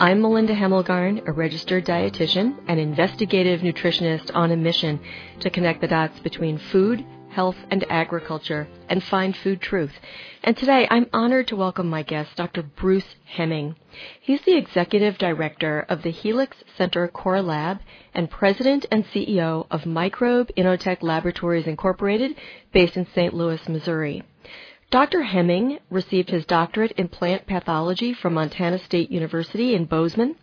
I'm Melinda Hemmelgarn, a registered dietitian and investigative nutritionist on a mission to connect the dots between food, health, and agriculture and find food truth. And today I'm honored to welcome my guest, Dr. Bruce Hemming. He's the executive director of the Helix Center Core Lab and president and CEO of Microbe Inotech Laboratories Incorporated, based in St. Louis, Missouri. Dr. Hemming received his doctorate in plant pathology from Montana State University in Bozeman.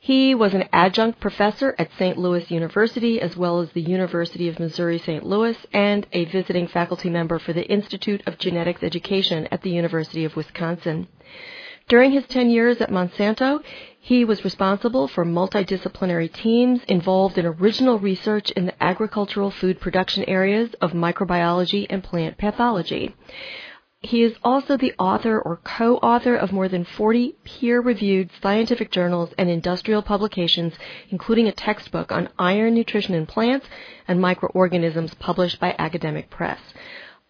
He was an adjunct professor at St. Louis University as well as the University of Missouri St. Louis and a visiting faculty member for the Institute of Genetics Education at the University of Wisconsin. During his 10 years at Monsanto, he was responsible for multidisciplinary teams involved in original research in the agricultural food production areas of microbiology and plant pathology. He is also the author or co-author of more than 40 peer-reviewed scientific journals and industrial publications, including a textbook on iron nutrition in plants and microorganisms published by Academic Press.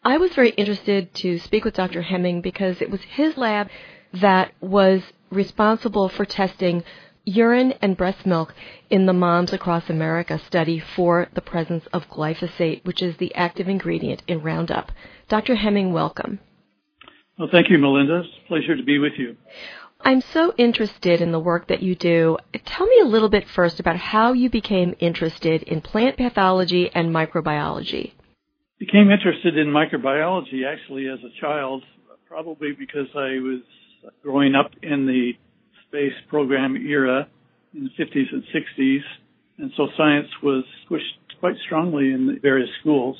I was very interested to speak with Dr. Hemming because it was his lab that was responsible for testing urine and breast milk in the Moms Across America study for the presence of glyphosate, which is the active ingredient in Roundup. Dr. Hemming, welcome. Well, thank you, Melinda. It's a pleasure to be with you. I'm so interested in the work that you do. Tell me a little bit first about how you became interested in plant pathology and microbiology. Became interested in microbiology actually as a child, probably because I was growing up in the space program era in the 50s and 60s, and so science was pushed quite strongly in the various schools.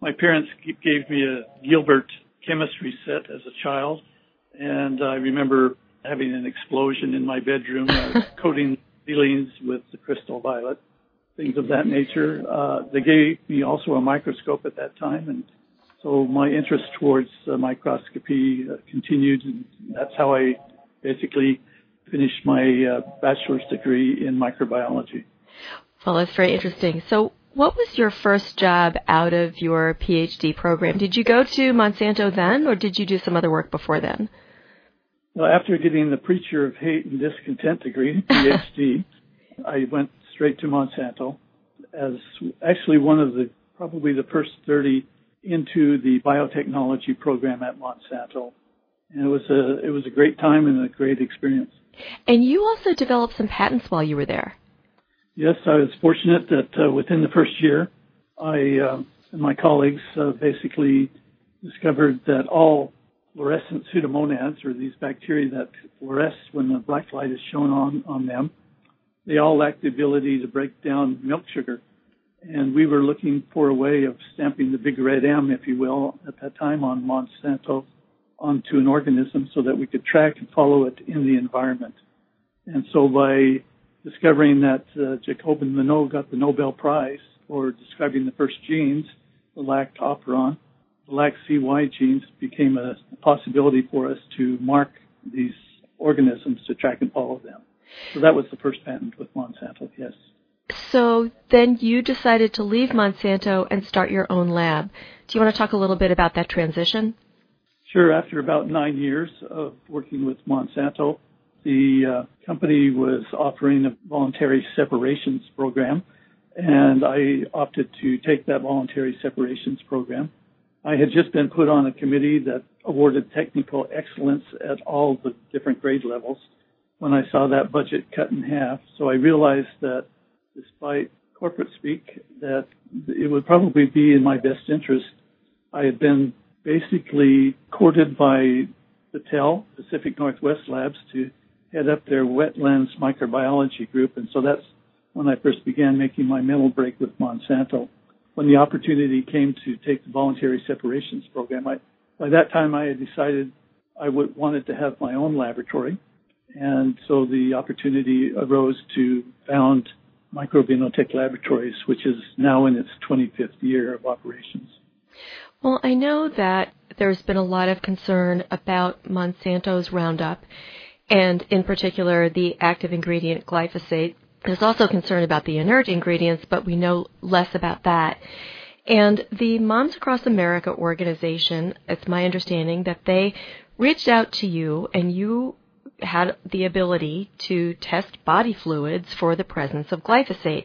My parents gave me a Gilbert chemistry set as a child, and I remember having an explosion in my bedroom, uh, coating ceilings with the crystal violet, things of that nature. Uh, they gave me also a microscope at that time, and so my interest towards uh, microscopy uh, continued, and that's how I basically finished my uh, bachelor's degree in microbiology. Well, that's very interesting. So, what was your first job out of your PhD program? Did you go to Monsanto then, or did you do some other work before then? Well, after getting the Preacher of Hate and Discontent degree, PhD, I went straight to Monsanto as actually one of the probably the first 30 into the biotechnology program at Monsanto. And it was a it was a great time and a great experience. And you also developed some patents while you were there. Yes, I was fortunate that uh, within the first year, I uh, and my colleagues uh, basically discovered that all fluorescent pseudomonads, or these bacteria that fluoresce when the black light is shown on, on them, they all lack the ability to break down milk sugar. And we were looking for a way of stamping the big red M, if you will, at that time on Monsanto onto an organism so that we could track and follow it in the environment. And so by discovering that uh, Jacob and Monod got the Nobel Prize for describing the first genes, the lac operon, the lac ZY genes became a possibility for us to mark these organisms to track and follow them. So that was the first patent with Monsanto, yes. So then you decided to leave Monsanto and start your own lab. Do you want to talk a little bit about that transition? Sure. After about nine years of working with Monsanto, the uh, company was offering a voluntary separations program, and I opted to take that voluntary separations program. I had just been put on a committee that awarded technical excellence at all the different grade levels when I saw that budget cut in half. So I realized that despite corporate speak, that it would probably be in my best interest. I had been basically courted by Battelle, Pacific Northwest Labs, to head up their wetlands microbiology group. And so that's when I first began making my mental break with Monsanto. When the opportunity came to take the voluntary separations program, I, by that time I had decided I would, wanted to have my own laboratory. And so the opportunity arose to found Microbe Inotech Laboratories, which is now in its 25th year of operations. Well, I know that there's been a lot of concern about Monsanto's Roundup, and in particular the active ingredient glyphosate. There's also concern about the inert ingredients, but we know less about that. And the Moms Across America organization, it's my understanding that they reached out to you and you had the ability to test body fluids for the presence of glyphosate.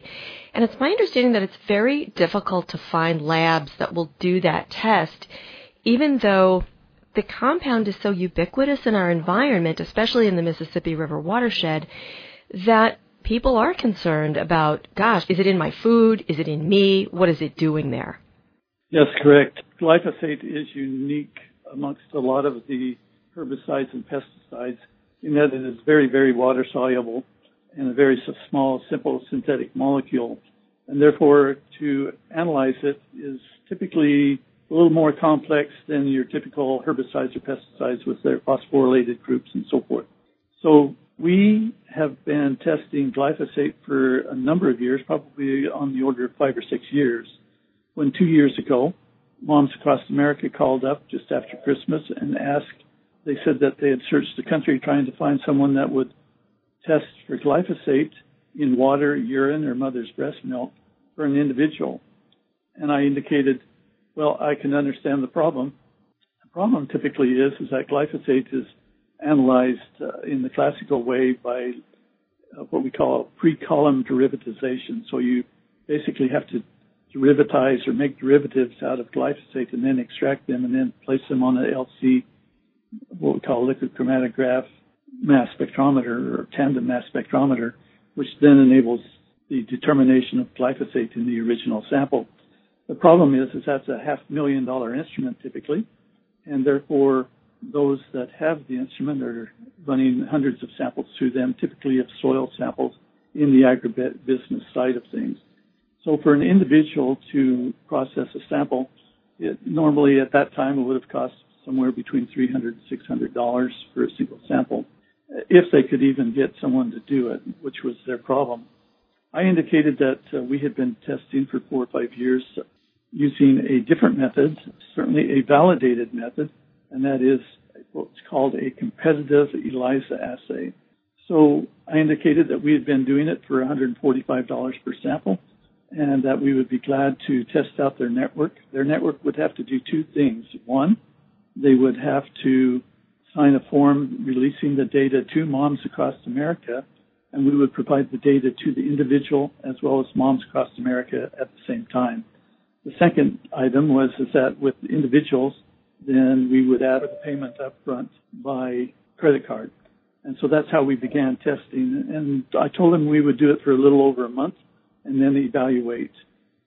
And it's my understanding that it's very difficult to find labs that will do that test, even though the compound is so ubiquitous in our environment, especially in the Mississippi River watershed, that people are concerned about, gosh, is it in my food? Is it in me? What is it doing there? Yes, correct. Glyphosate is unique amongst a lot of the herbicides and pesticides in that it is very, very water soluble and a very small, simple synthetic molecule. And therefore, to analyze it is typically a little more complex than your typical herbicides or pesticides with their phosphorylated groups and so forth. So we have been testing glyphosate for a number of years, probably on the order of five or six years, when two years ago, Moms Across America called up just after Christmas and asked, they said that they had searched the country trying to find someone that would test for glyphosate in water, urine, or mother's breast milk for an individual. And I indicated, well, I can understand the problem. The problem typically is, is that glyphosate is analyzed uh, in the classical way by uh, what we call pre-column derivatization. So you basically have to derivatize or make derivatives out of glyphosate and then extract them and then place them on an LC, what we call liquid chromatograph mass spectrometer or tandem mass spectrometer, which then enables the determination of glyphosate in the original sample. The problem is, is that's a half million dollar instrument typically, and therefore those that have the instrument are running hundreds of samples through them, typically of soil samples in the agribusiness side of things. So for an individual to process a sample, it, normally at that time it would have cost somewhere between $300 and $600 for a single sample, if they could even get someone to do it, which was their problem. I indicated that uh, we had been testing for four or five years using a different method, certainly a validated method, and that is what's called a competitive ELISA assay. So I indicated that we had been doing it for $145 per sample and that we would be glad to test out their network. Their network would have to do two things. One, they would have to sign a form releasing the data to moms across America, and we would provide the data to the individual as well as moms across America at the same time. The second item was is that with individuals, then we would add the payment up front by credit card. And so that's how we began testing. And I told them we would do it for a little over a month and then evaluate.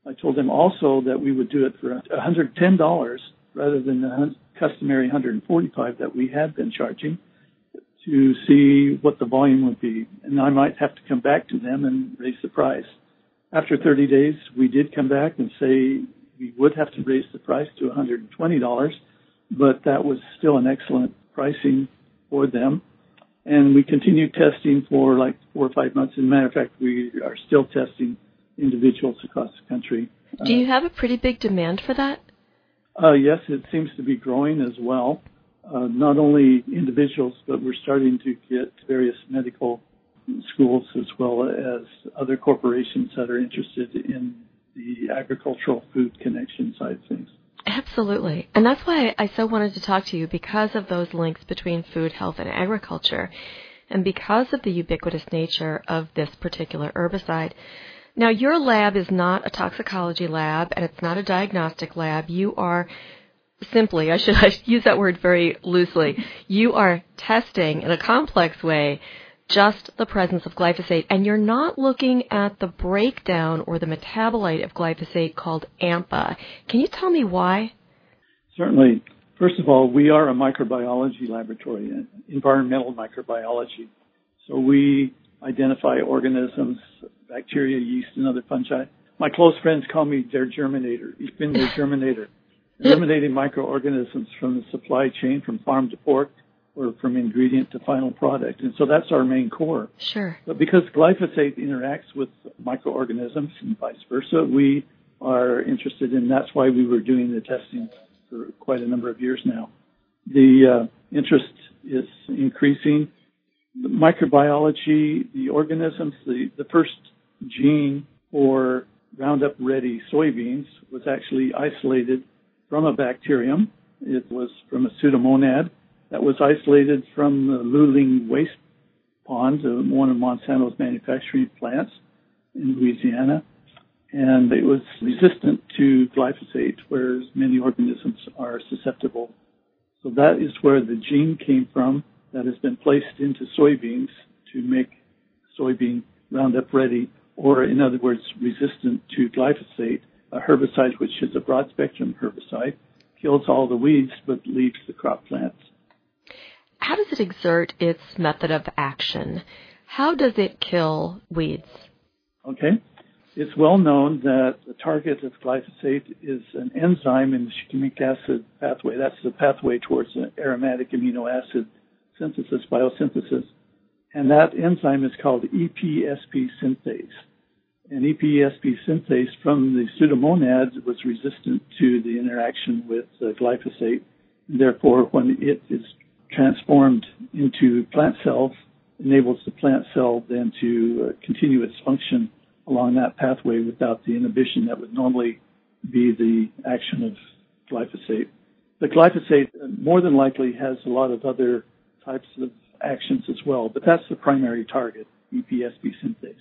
I told them also that we would do it for $110 rather than the customary 145 that we had been charging to see what the volume would be. And I might have to come back to them and raise the price. After 30 days, we did come back and say we would have to raise the price to $120 but that was still an excellent pricing for them. And we continued testing for like four or five months. As a matter of fact, we are still testing individuals across the country. Do you have a pretty big demand for that? Uh, yes, it seems to be growing as well. Uh, not only individuals, but we're starting to get various medical schools as well as other corporations that are interested in the agricultural food connection side of things. Absolutely. And that's why I so wanted to talk to you because of those links between food, health, and agriculture, and because of the ubiquitous nature of this particular herbicide. Now, your lab is not a toxicology lab and it's not a diagnostic lab. You are simply, I should I use that word very loosely, you are testing in a complex way just the presence of glyphosate, and you're not looking at the breakdown or the metabolite of glyphosate called AMPA. Can you tell me why? Certainly. First of all, we are a microbiology laboratory, environmental microbiology. So we identify organisms, bacteria, yeast, and other fungi. My close friends call me their germinator. He's been their Germinator. Eliminating microorganisms from the supply chain from farm to fork or from ingredient to final product. And so that's our main core. Sure. But because glyphosate interacts with microorganisms and vice versa, we are interested in that's why we were doing the testing for quite a number of years now. The uh, interest is increasing. The microbiology, the organisms, the, the first gene for Roundup Ready soybeans was actually isolated from a bacterium. It was from a pseudomonad that was isolated from the Luling waste pond, uh, one of Monsanto's manufacturing plants in Louisiana. And it was resistant to glyphosate, whereas many organisms are susceptible. So that is where the gene came from that has been placed into soybeans to make soybean Roundup ready, or in other words, resistant to glyphosate, a herbicide which is a broad spectrum herbicide, kills all the weeds but leaves the crop plants how does it exert its method of action? How does it kill weeds? Okay. It's well known that the target of glyphosate is an enzyme in the shikimic acid pathway. That's the pathway towards an aromatic amino acid synthesis, biosynthesis. And that enzyme is called EPSP synthase. And EPSP synthase from the pseudomonads was resistant to the interaction with glyphosate. Therefore, when it is transformed into plant cells enables the plant cell then to uh, continue its function along that pathway without the inhibition that would normally be the action of glyphosate. The glyphosate uh, more than likely has a lot of other types of actions as well, but that's the primary target, EPSP synthase.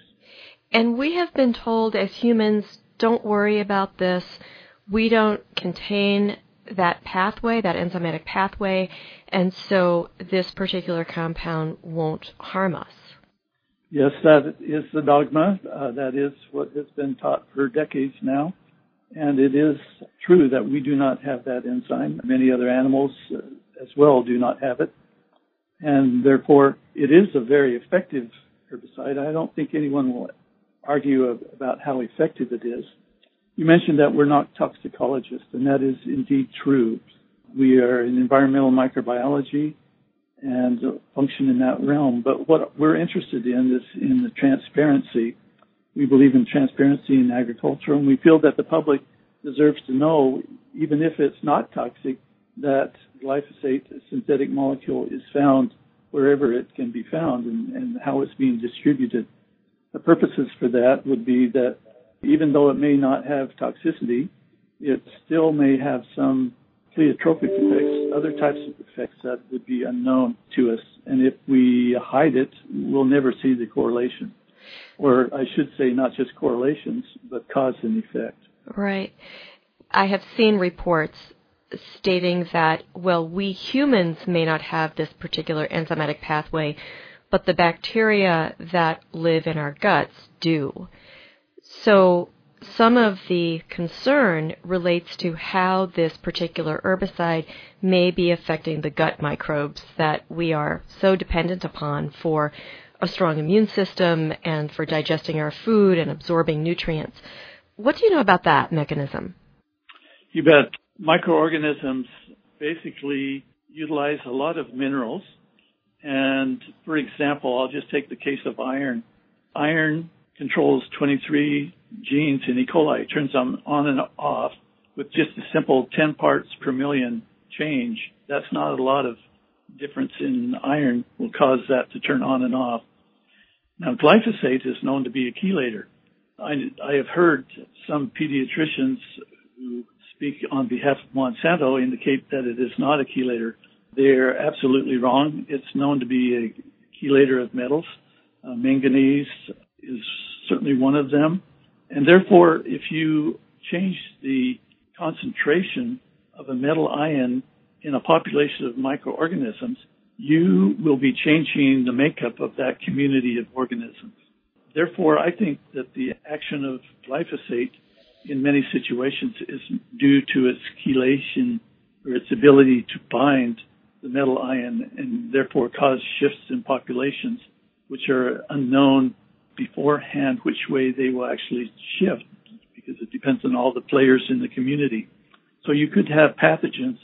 And we have been told as humans, don't worry about this. We don't contain that pathway, that enzymatic pathway, and so this particular compound won't harm us. Yes, that is the dogma. Uh, that is what has been taught for decades now. And it is true that we do not have that enzyme. Many other animals uh, as well do not have it. And therefore, it is a very effective herbicide. I don't think anyone will argue about how effective it is. You mentioned that we're not toxicologists, and that is indeed true. We are in environmental microbiology and function in that realm. But what we're interested in is in the transparency. We believe in transparency in agriculture, and we feel that the public deserves to know, even if it's not toxic, that glyphosate, synthetic molecule, is found wherever it can be found and, and how it's being distributed. The purposes for that would be that even though it may not have toxicity, it still may have some pleiotropic effects, other types of effects that would be unknown to us. And if we hide it, we'll never see the correlation. Or I should say not just correlations, but cause and effect. Right. I have seen reports stating that, well, we humans may not have this particular enzymatic pathway, but the bacteria that live in our guts do. So some of the concern relates to how this particular herbicide may be affecting the gut microbes that we are so dependent upon for a strong immune system and for digesting our food and absorbing nutrients. What do you know about that mechanism? You bet. Microorganisms basically utilize a lot of minerals. And for example, I'll just take the case of iron. Iron controls 23 genes in E. coli. It turns them on and off with just a simple 10 parts per million change. That's not a lot of difference in iron will cause that to turn on and off. Now, glyphosate is known to be a chelator. I, I have heard some pediatricians who speak on behalf of Monsanto indicate that it is not a chelator. They're absolutely wrong. It's known to be a chelator of metals. Uh, manganese is certainly one of them. And therefore, if you change the concentration of a metal ion in a population of microorganisms, you will be changing the makeup of that community of organisms. Therefore, I think that the action of glyphosate in many situations is due to its chelation or its ability to bind the metal ion and therefore cause shifts in populations which are unknown beforehand which way they will actually shift because it depends on all the players in the community. So you could have pathogens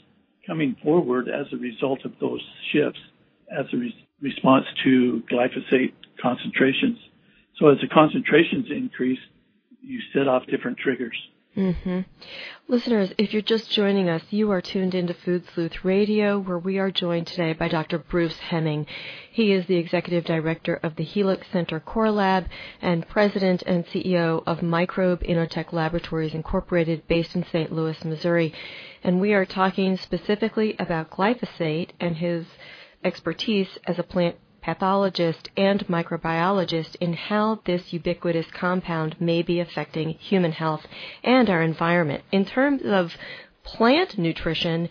coming forward as a result of those shifts. as a re- response to glyphosate concentrations. So as the concentrations increase, you set off different triggers. Mm-hmm. Listeners, if you're just joining us, you are tuned into Food Sleuth Radio, where we are joined today by Dr. Bruce Hemming. He is the Executive Director of the Helix Center Core Lab and President and CEO of Microbe Inotech Laboratories Incorporated, based in St. Louis, Missouri. And we are talking specifically about glyphosate and his expertise as a plant pathologist and microbiologist in how this ubiquitous compound may be affecting human health and our environment. In terms of plant nutrition,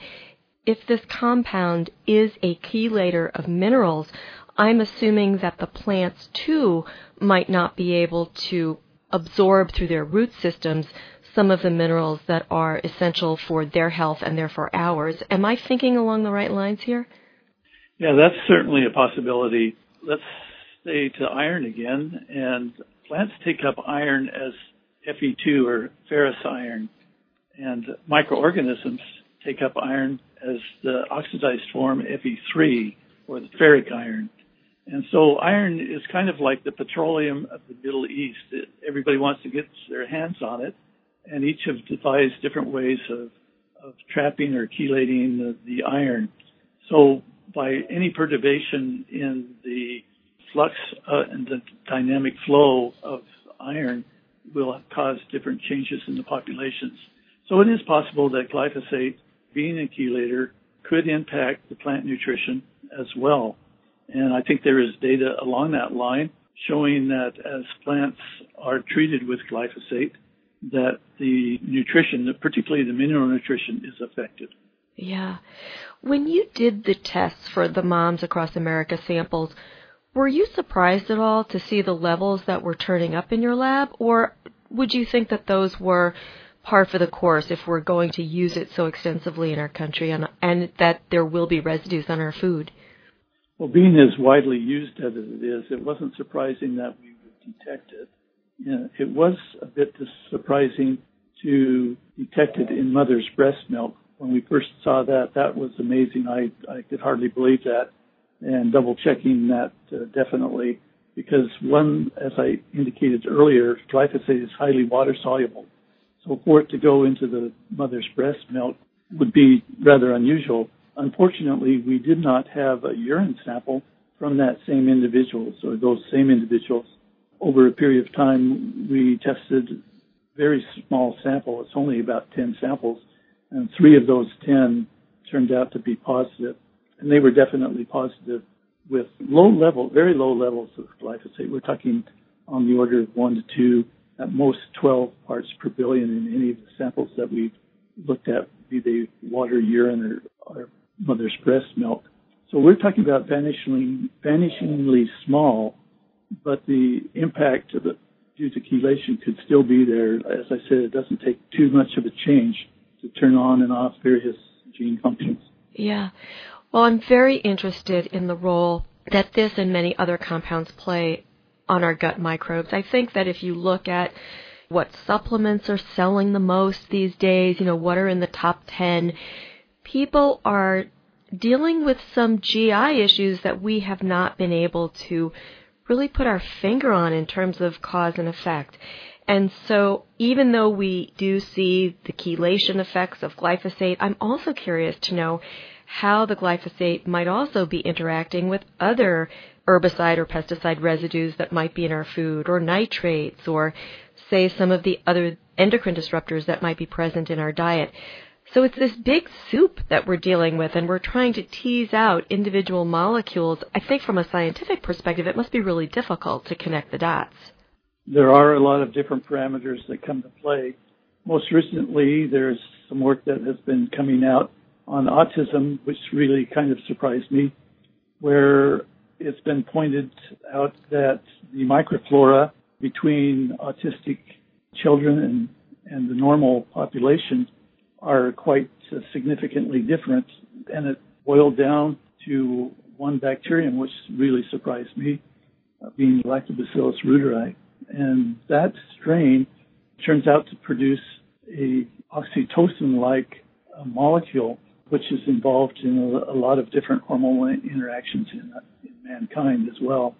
if this compound is a chelator of minerals, I'm assuming that the plants too might not be able to absorb through their root systems some of the minerals that are essential for their health and therefore ours. Am I thinking along the right lines here? Yeah, that's certainly a possibility. Let's stay to iron again. And plants take up iron as Fe2 or ferrous iron. And microorganisms take up iron as the oxidized form Fe3 or the ferric iron. And so iron is kind of like the petroleum of the Middle East. It, everybody wants to get their hands on it, and each have devised different ways of, of trapping or chelating the, the iron. So by any perturbation in the flux uh, and the dynamic flow of iron will cause different changes in the populations. So it is possible that glyphosate, being a chelator, could impact the plant nutrition as well. And I think there is data along that line showing that as plants are treated with glyphosate, that the nutrition, particularly the mineral nutrition, is affected. Yeah. When you did the tests for the Moms Across America samples, were you surprised at all to see the levels that were turning up in your lab, or would you think that those were par for the course if we're going to use it so extensively in our country and, and that there will be residues on our food? Well, being as widely used as it is, it wasn't surprising that we would detect it. It was a bit surprising to detect it in mother's breast milk when we first saw that, that was amazing. I, I could hardly believe that and double checking that uh, definitely because one, as I indicated earlier, glyphosate is highly water soluble. So for it to go into the mother's breast milk would be rather unusual. Unfortunately, we did not have a urine sample from that same individual. So those same individuals, over a period of time, we tested very small sample. It's only about 10 samples and three of those 10 turned out to be positive. And they were definitely positive with low level, very low levels of glyphosate. We're talking on the order of one to two, at most 12 parts per billion in any of the samples that we've looked at, be they water, urine, or, or mother's breast milk. So we're talking about vanishingly, vanishingly small, but the impact of the, due to chelation could still be there. As I said, it doesn't take too much of a change to turn on and off various gene functions. Yeah. Well, I'm very interested in the role that this and many other compounds play on our gut microbes. I think that if you look at what supplements are selling the most these days, you know, what are in the top 10, people are dealing with some GI issues that we have not been able to really put our finger on in terms of cause and effect. And so, even though we do see the chelation effects of glyphosate, I'm also curious to know how the glyphosate might also be interacting with other herbicide or pesticide residues that might be in our food, or nitrates, or say some of the other endocrine disruptors that might be present in our diet. So it's this big soup that we're dealing with, and we're trying to tease out individual molecules. I think from a scientific perspective, it must be really difficult to connect the dots there are a lot of different parameters that come to play. Most recently, there's some work that has been coming out on autism, which really kind of surprised me, where it's been pointed out that the microflora between autistic children and, and the normal population are quite significantly different. And it boiled down to one bacterium, which really surprised me, uh, being Lactobacillus reuteri and that strain turns out to produce a oxytocin-like molecule, which is involved in a, a lot of different hormonal interactions in, in mankind as well.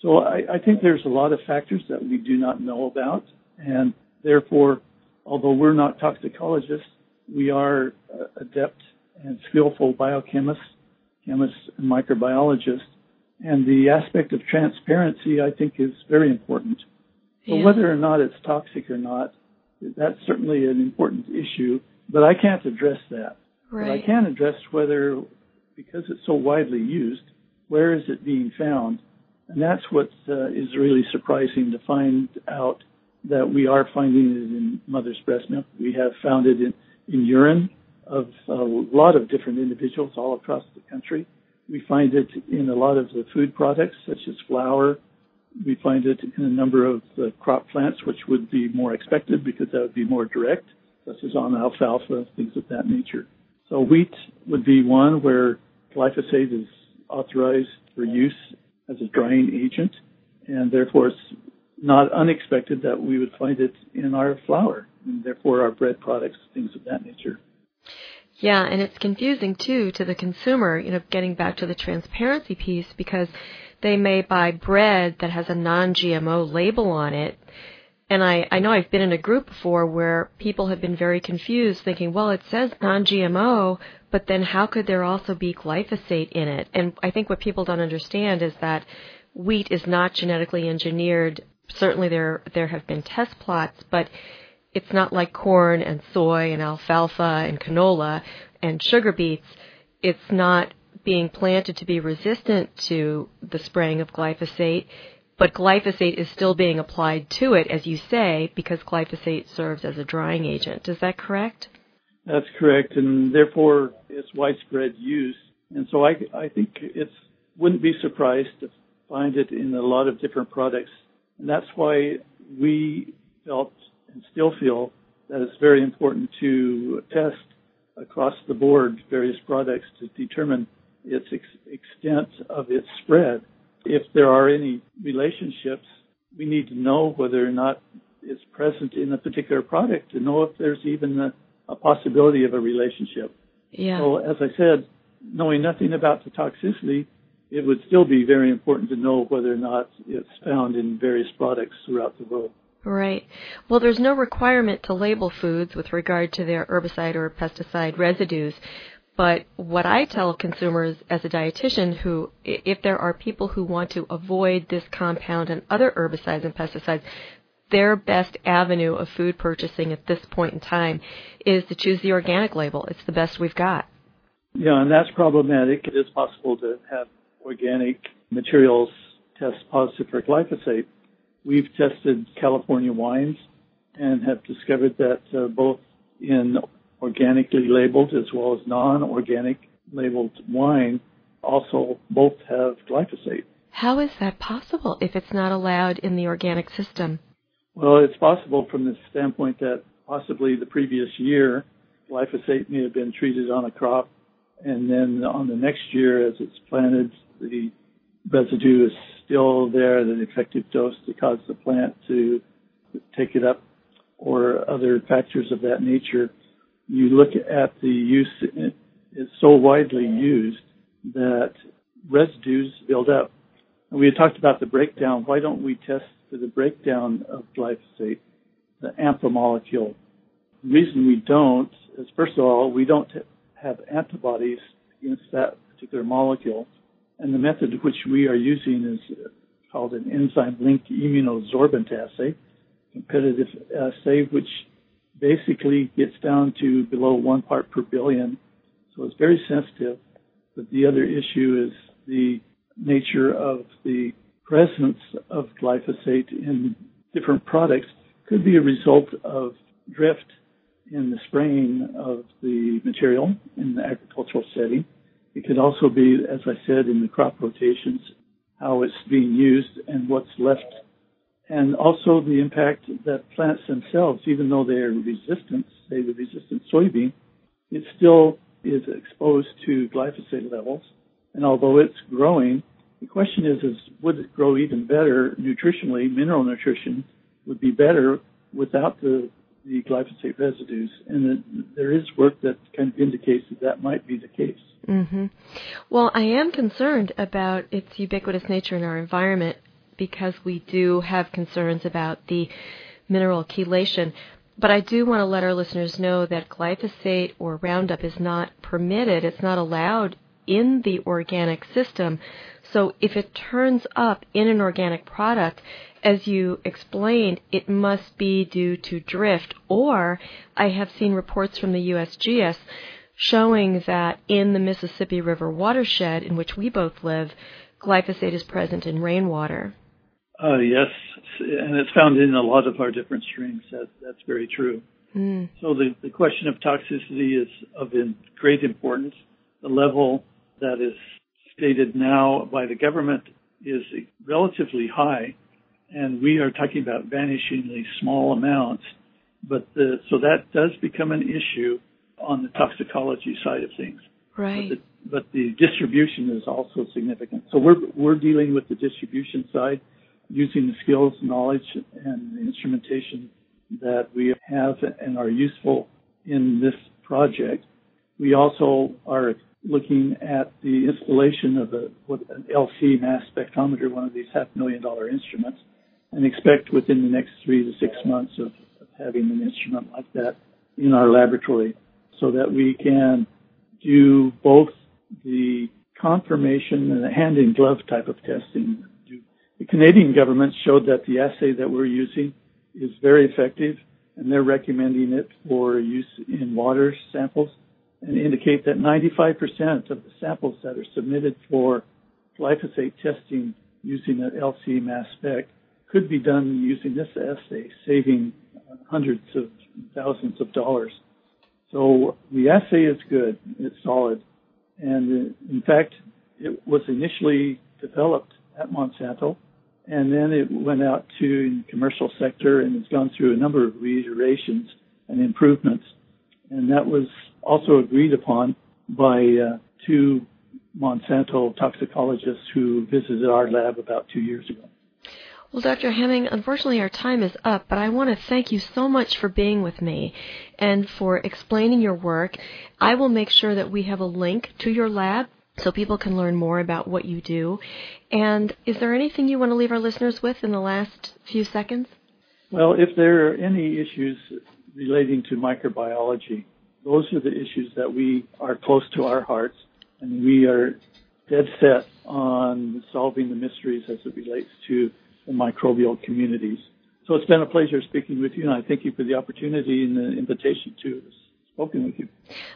So I, I think there's a lot of factors that we do not know about, and therefore, although we're not toxicologists, we are uh, adept and skillful biochemists, chemists, and microbiologists. And the aspect of transparency, I think, is very important. Yeah. whether or not it's toxic or not, that's certainly an important issue, but I can't address that. But I can address whether, because it's so widely used, where is it being found? And that's what uh, is really surprising to find out that we are finding it in mother's breast milk. We have found it in, in urine of a lot of different individuals all across the country. We find it in a lot of the food products, such as flour. We find it in a number of the crop plants, which would be more expected because that would be more direct, such as on alfalfa, things of that nature. So wheat would be one where glyphosate is authorized for use as a drying agent, and therefore it's not unexpected that we would find it in our flour, and therefore our bread products, things of that nature. Yeah, and it's confusing too to the consumer, you know, getting back to the transparency piece because they may buy bread that has a non-GMO label on it. And I, I know I've been in a group before where people have been very confused thinking, well, it says non-GMO, but then how could there also be glyphosate in it? And I think what people don't understand is that wheat is not genetically engineered. Certainly there, there have been test plots, but it's not like corn and soy and alfalfa and canola and sugar beets. It's not being planted to be resistant to the spraying of glyphosate, but glyphosate is still being applied to it, as you say, because glyphosate serves as a drying agent. Is that correct? That's correct, and therefore it's widespread use. And so I, I think it's wouldn't be surprised to find it in a lot of different products, and that's why we felt and still feel that it's very important to test across the board various products to determine its ex- extent of its spread. If there are any relationships, we need to know whether or not it's present in a particular product to know if there's even a, a possibility of a relationship. Yeah. So as I said, knowing nothing about the toxicity, it would still be very important to know whether or not it's found in various products throughout the world. Right. Well, there's no requirement to label foods with regard to their herbicide or pesticide residues. But what I tell consumers as a dietitian who, if there are people who want to avoid this compound and other herbicides and pesticides, their best avenue of food purchasing at this point in time is to choose the organic label. It's the best we've got. Yeah, and that's problematic. It is possible to have organic materials test positive for glyphosate. We've tested California wines and have discovered that uh, both in organically labeled as well as non-organic labeled wine also both have glyphosate. How is that possible if it's not allowed in the organic system? Well, it's possible from the standpoint that possibly the previous year glyphosate may have been treated on a crop and then on the next year as it's planted, the residue is still there, the effective dose to cause the plant to take it up or other factors of that nature. You look at the use, it's so widely used that residues build up. And we had talked about the breakdown. Why don't we test for the breakdown of glyphosate, the AMPA molecule? The reason we don't is, first of all, we don't have antibodies against that particular molecule. And the method which we are using is called an enzyme-linked immunosorbent assay, competitive assay, which basically gets down to below one part per billion. So it's very sensitive. But the other issue is the nature of the presence of glyphosate in different products could be a result of drift in the spraying of the material in the agricultural setting. It could also be, as I said, in the crop rotations, how it's being used and what's left. And also the impact that plants themselves, even though they are resistant, say the resistant soybean, it still is exposed to glyphosate levels. And although it's growing, the question is, is would it grow even better nutritionally? Mineral nutrition would be better without the the glyphosate residues, and there is work that kind of indicates that that might be the case. Mm-hmm. Well, I am concerned about its ubiquitous nature in our environment because we do have concerns about the mineral chelation. But I do want to let our listeners know that glyphosate or Roundup is not permitted, it's not allowed in the organic system. So if it turns up in an organic product, as you explained, it must be due to drift. Or I have seen reports from the USGS showing that in the Mississippi River watershed in which we both live, glyphosate is present in rainwater. Uh, yes, and it's found in a lot of our different streams. That, that's very true. Mm. So the, the question of toxicity is of great importance. The level that is stated now by the government is relatively high, and we are talking about vanishingly small amounts. But the, so that does become an issue on the toxicology side of things. Right. But the, but the distribution is also significant. So we're we're dealing with the distribution side using the skills, knowledge, and instrumentation that we have and are useful in this project. We also are looking at the installation of a, an LC mass spectrometer, one of these half million dollar instruments, and expect within the next three to six months of, of having an instrument like that in our laboratory so that we can do both the confirmation and the hand in glove type of testing the Canadian government showed that the assay that we're using is very effective, and they're recommending it for use in water samples and indicate that 95% of the samples that are submitted for glyphosate testing using an LC mass spec could be done using this assay, saving hundreds of thousands of dollars. So the assay is good, it's solid, and in fact, it was initially developed at Monsanto and then it went out to the commercial sector and it's gone through a number of reiterations and improvements. And that was also agreed upon by uh, two Monsanto toxicologists who visited our lab about two years ago. Well, Dr. Hemming, unfortunately our time is up, but I want to thank you so much for being with me and for explaining your work. I will make sure that we have a link to your lab so people can learn more about what you do. And is there anything you want to leave our listeners with in the last few seconds? Well, if there are any issues relating to microbiology, those are the issues that we are close to our hearts, and we are dead set on solving the mysteries as it relates to the microbial communities. So it's been a pleasure speaking with you, and I thank you for the opportunity and the invitation to spoken with you.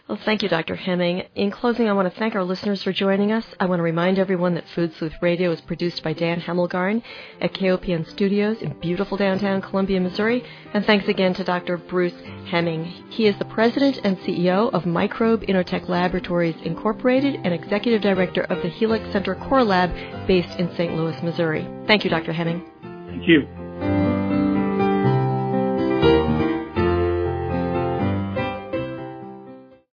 Well, thank you, Dr. Hemming. In closing, I want to thank our listeners for joining us. I want to remind everyone that Food Sleuth Radio is produced by Dan Hemmelgarn at KOPN Studios in beautiful downtown Columbia, Missouri. And thanks again to Dr. Bruce Hemming. He is the president and CEO of Microbe Inotech Laboratories Incorporated and executive director of the Helix Center Core Lab based in St. Louis, Missouri. Thank you, Dr. Hemming. Thank you.